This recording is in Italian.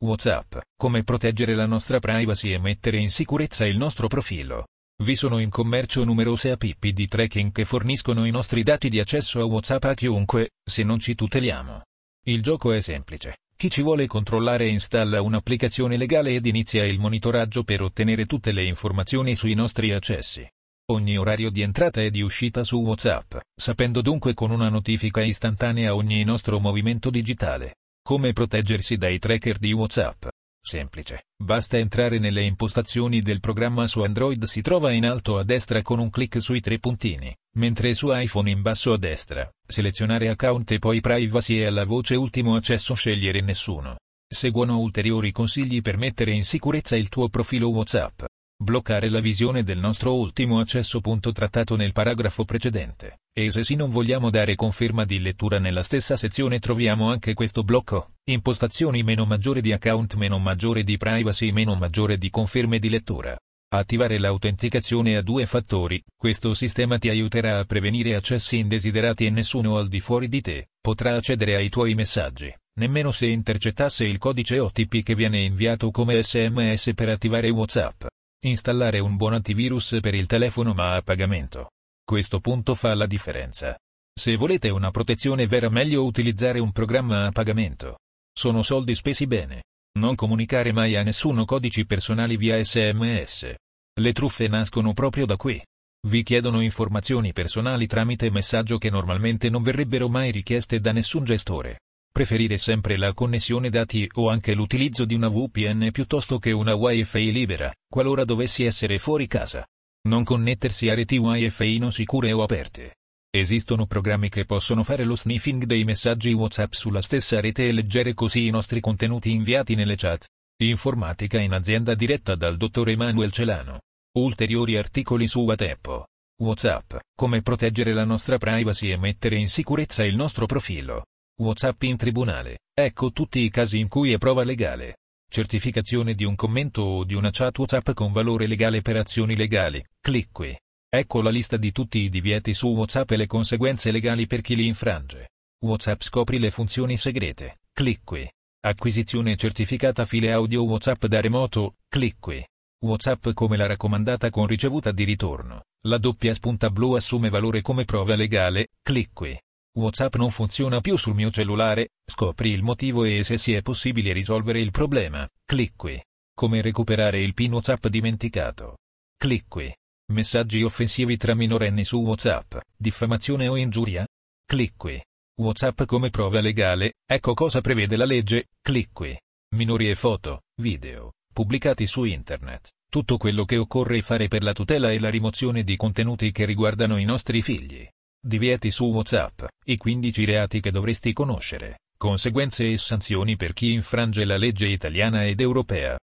WhatsApp, come proteggere la nostra privacy e mettere in sicurezza il nostro profilo. Vi sono in commercio numerose app di tracking che forniscono i nostri dati di accesso a WhatsApp a chiunque, se non ci tuteliamo. Il gioco è semplice. Chi ci vuole controllare installa un'applicazione legale ed inizia il monitoraggio per ottenere tutte le informazioni sui nostri accessi. Ogni orario di entrata e di uscita su WhatsApp, sapendo dunque con una notifica istantanea ogni nostro movimento digitale. Come proteggersi dai tracker di WhatsApp? Semplice. Basta entrare nelle impostazioni del programma su Android si trova in alto a destra con un clic sui tre puntini, mentre su iPhone in basso a destra, selezionare account e poi privacy e alla voce ultimo accesso scegliere nessuno. Seguono ulteriori consigli per mettere in sicurezza il tuo profilo WhatsApp. Bloccare la visione del nostro ultimo accesso punto trattato nel paragrafo precedente. E se sì non vogliamo dare conferma di lettura nella stessa sezione troviamo anche questo blocco. Impostazioni meno maggiore di account meno maggiore di privacy meno maggiore di conferme di lettura. Attivare l'autenticazione a due fattori, questo sistema ti aiuterà a prevenire accessi indesiderati e nessuno al di fuori di te potrà accedere ai tuoi messaggi, nemmeno se intercettasse il codice OTP che viene inviato come SMS per attivare WhatsApp. Installare un buon antivirus per il telefono ma a pagamento. Questo punto fa la differenza. Se volete una protezione vera meglio utilizzare un programma a pagamento. Sono soldi spesi bene. Non comunicare mai a nessuno codici personali via SMS. Le truffe nascono proprio da qui. Vi chiedono informazioni personali tramite messaggio che normalmente non verrebbero mai richieste da nessun gestore. Preferire sempre la connessione dati o anche l'utilizzo di una VPN piuttosto che una Wi-Fi libera, qualora dovessi essere fuori casa. Non connettersi a reti Wi-Fi non sicure o aperte. Esistono programmi che possono fare lo sniffing dei messaggi WhatsApp sulla stessa rete e leggere così i nostri contenuti inviati nelle chat. Informatica in azienda diretta dal dottor Emanuel Celano. Ulteriori articoli su WhatsApp. WhatsApp, come proteggere la nostra privacy e mettere in sicurezza il nostro profilo. WhatsApp in tribunale. Ecco tutti i casi in cui è prova legale. Certificazione di un commento o di una chat WhatsApp con valore legale per azioni legali. Clic qui. Ecco la lista di tutti i divieti su WhatsApp e le conseguenze legali per chi li infrange. WhatsApp scopri le funzioni segrete. Clic qui. Acquisizione certificata file audio WhatsApp da remoto. Clic qui. WhatsApp come la raccomandata con ricevuta di ritorno. La doppia spunta blu assume valore come prova legale. Clic qui. WhatsApp non funziona più sul mio cellulare, scopri il motivo e se sia possibile risolvere il problema. Clic qui. Come recuperare il PIN WhatsApp dimenticato. Clic qui. Messaggi offensivi tra minorenni su WhatsApp, diffamazione o ingiuria? Clic qui. WhatsApp come prova legale, ecco cosa prevede la legge, clic qui. Minori e foto, video, pubblicati su internet. Tutto quello che occorre fare per la tutela e la rimozione di contenuti che riguardano i nostri figli. Divieti su WhatsApp, i 15 reati che dovresti conoscere, conseguenze e sanzioni per chi infrange la legge italiana ed europea.